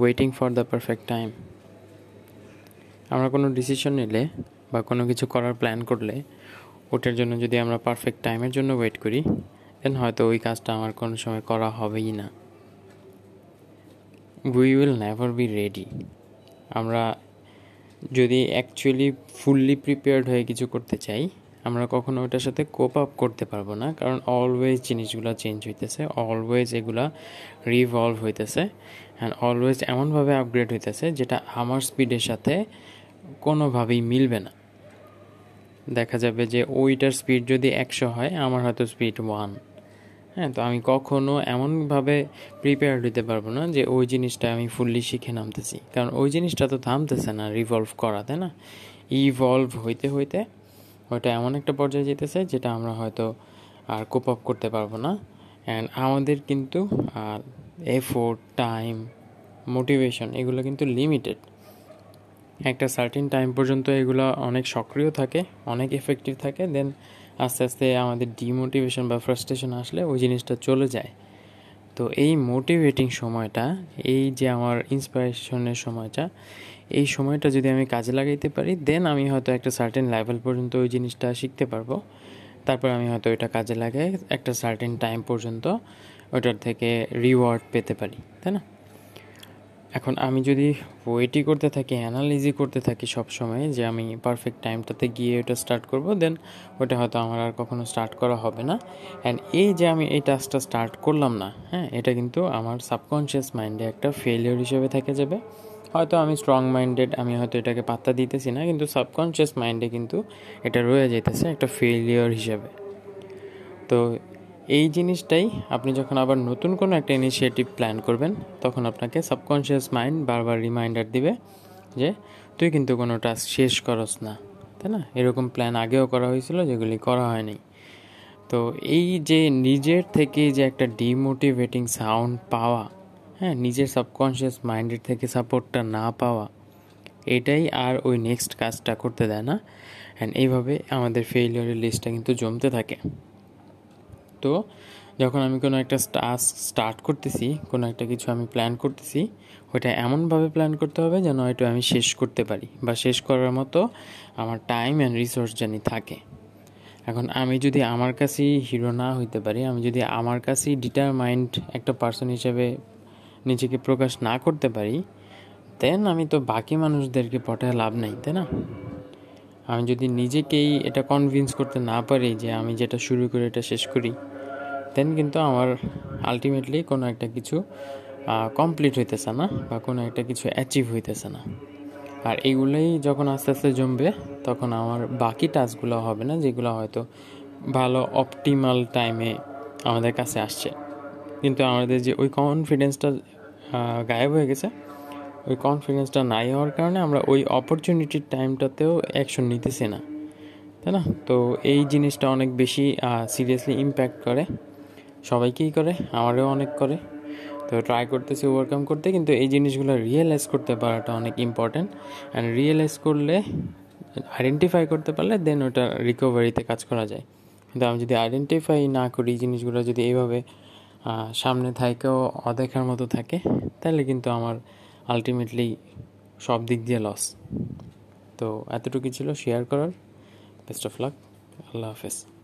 Waiting for the perfect time আমরা কোনো decision নিলে বা কোনো কিছু করার প্ল্যান করলে, ওটার জন্য যদি আমরা পারফেক্ট টাইমের জন্য ওয়েট করি দেন হয়তো ওই কাজটা আমার কোনো সময় করা হবেই না। We will never be ready আমরা যদি অ্যাকচুয়ালি ফুললি প্রিপেয়ার্ড হয়ে কিছু করতে চাই আমরা কখনো ওটার সাথে কোপ আপ করতে পারব না, কারণ অলওয়েজ জিনিসগুলো চেঞ্জ হইতেছে অলওয়েজ এগুলা রিভলভ হইতেছে অ্যান্ড অলওয়েজ এমনভাবে আপগ্রেড হইতেছে যেটা আমার স্পিডের সাথে কোনোভাবেই মিলবে না। দেখা যাবে যে ওইটার স্পিড যদি একশো হয়, আমার হয়তো স্পিড ওয়ান হ্যাঁ তো আমি কখনো এমনভাবে প্রিপেয়ার হইতে পারব না যে ওই জিনিসটা আমি ফুললি শিখে নামতেছি। কারণ ওই জিনিসটা তো থামতেছে না রিভলভ করা তাই না? ইভলভ হইতে হইতে ওইটা এমন একটা পর্যায়ে যেতেছে যেটা আমরা হয়তো আর কোপ আপ করতে পারব না। অ্যান্ড আমাদের কিন্তু এফোর্ট টাইম মোটিভেশন এগুলো কিন্তু লিমিটেড একটা সার্টিন টাইম পর্যন্ত এগুলো অনেক সক্রিয় থাকে, অনেক এফেক্টিভ থাকে দেন আস্তে আস্তে আমাদের ডিমোটিভেশন বা ফ্রাস্ট্রেশন আসলে ওই জিনিসটা চলে যায়। তো এই মোটিভেটিং সময়টা, এই যে আমার ইন্সপিরেশনের সময়টা এই সময়টা যদি আমি কাজে লাগাইতে পারি দেন আমি হয়তো একটা সার্টেন লেভেল পর্যন্ত ওই জিনিসটা শিখতে পারব। তারপর আমি হয়তো এটা কাজে লাগাই, একটা সার্টেন টাইম পর্যন্ত ওটার থেকে রিওয়ার্ড পেতে পারি, তাই না? এখন আমি যদি ওয়েটই করতে থাকি অ্যানালিজি করতে থাকি সব সময় যে আমি পারফেক্ট টাইমটাতে গিয়ে ওটা স্টার্ট করব দেন ওটা হয়তো আমার আর কখনো স্টার্ট করা হবে না। অ্যান্ড এই যে আমি এই টাস্কটা স্টার্ট করলাম না হ্যাঁ এটা কিন্তু আমার সাবকনশিয়াস মাইন্ডে একটা ফেলিওর হিসেবে থেকে যাবে। হয়তো আমি স্ট্রং মাইন্ডেড আমি হয়তো এটাকে পাত্তা দিতেছি না, কিন্তু সাবকনশিয়াস মাইন্ডে কিন্তু এটা রয়ে যেতেছে একটা ফেলিওর হিসেবে। তো এই জিনিসটাই আপনি যখন আবার নতুন কোনো একটা ইনিশিয়েটিভ প্ল্যান করবেন, তখন আপনাকে সাবকনশিয়াস মাইন্ড বারবার রিমাইন্ডার দিবে যে, তুই কিন্তু কোনো টাস্ক শেষ করস না। তাই না? এরকম প্ল্যান আগেও করা হয়েছিল, যেগুলি করা হয়নি। তো এই যে নিজের থেকে যে একটা ডিমোটিভেটিং সাউন্ড পাওয়া হ্যাঁ নিজের সাবকনশিয়াস মাইন্ডের থেকে সাপোর্টটা না পাওয়া, এটাই আর ওই নেক্সট কাজটা করতে দেয় না। অ্যান্ড এইভাবে আমাদের ফেইলিওরের লিস্টটা কিন্তু জমতে থাকে। তো যখন আমি কোনো একটা টাস্ক স্টার্ট করতেছি, কোনো একটা কিছু আমি প্ল্যান করতেছি, ওইটা এমনভাবে প্ল্যান করতে হবে যেন ওইটা আমি শেষ করতে পারি বা শেষ করার মতো আমার টাইম অ্যান্ড রিসোর্স জানি থাকে। এখন আমি যদি আমার কাছেই হিরো না হইতে পারি, আমি যদি আমার কাছেই ডিটারমাইন্ড একটা পার্সন হিসেবে নিজেকে প্রকাশ না করতে পারি দেন আমি তো বাকি মানুষদেরকে পটায় লাভ নাই, তাই না? আমি যদি নিজেকেই এটা কনভিন্স করতে না পারি যে আমি যেটা শুরু করে, এটা শেষ করি দেন কিন্তু আমার আলটিমেটলি কোনো একটা কিছু কমপ্লিট হইতেছে না বা কোনো একটা কিছু অ্যাচিভ হইতেছে না। আর এইগুলোই যখন আস্তে আস্তে জমবে, তখন আমার বাকি টাস্কগুলো হবে না, যেগুলো হয়তো ভালো অপটিমাল টাইমে আমাদের কাছে আসছে। কিন্তু আমাদের যে ওই কনফিডেন্সটা গায়েব হয়ে গেছে, ওই কনফিডেন্সটা নাই হওয়ার কারণে আমরা ওই অপরচুনিটির টাইমটাতেও অ্যাকশন নিতেছি না, তাই না? তো এই জিনিসটা অনেক বেশি সিরিয়াসলি ইম্প্যাক্ট করে, সবাইকেই করে, আমারও অনেক করে। তো ট্রাই করতেছি ওভারকাম করতে, কিন্তু এই জিনিসগুলো রিয়েলাইজ করতে পারাটা অনেক ইম্পর্ট্যান্ট অ্যান্ড রিয়েলাইজ করলে আইডেন্টিফাই করতে পারলে দেন ওটা রিকভারিতে কাজ করা যায়। কিন্তু আমি যদি আইডেন্টিফাই না করি, জিনিসগুলো যদি এইভাবে সামনে থাকেও অদেখার মতো থাকে তাহলে কিন্তু আমার আলটিমেটলি সব দিক দিয়ে লস তো এতটুকু ছিল শেয়ার করার। বেস্ট অফ লাক আল্লাহ হাফেজ।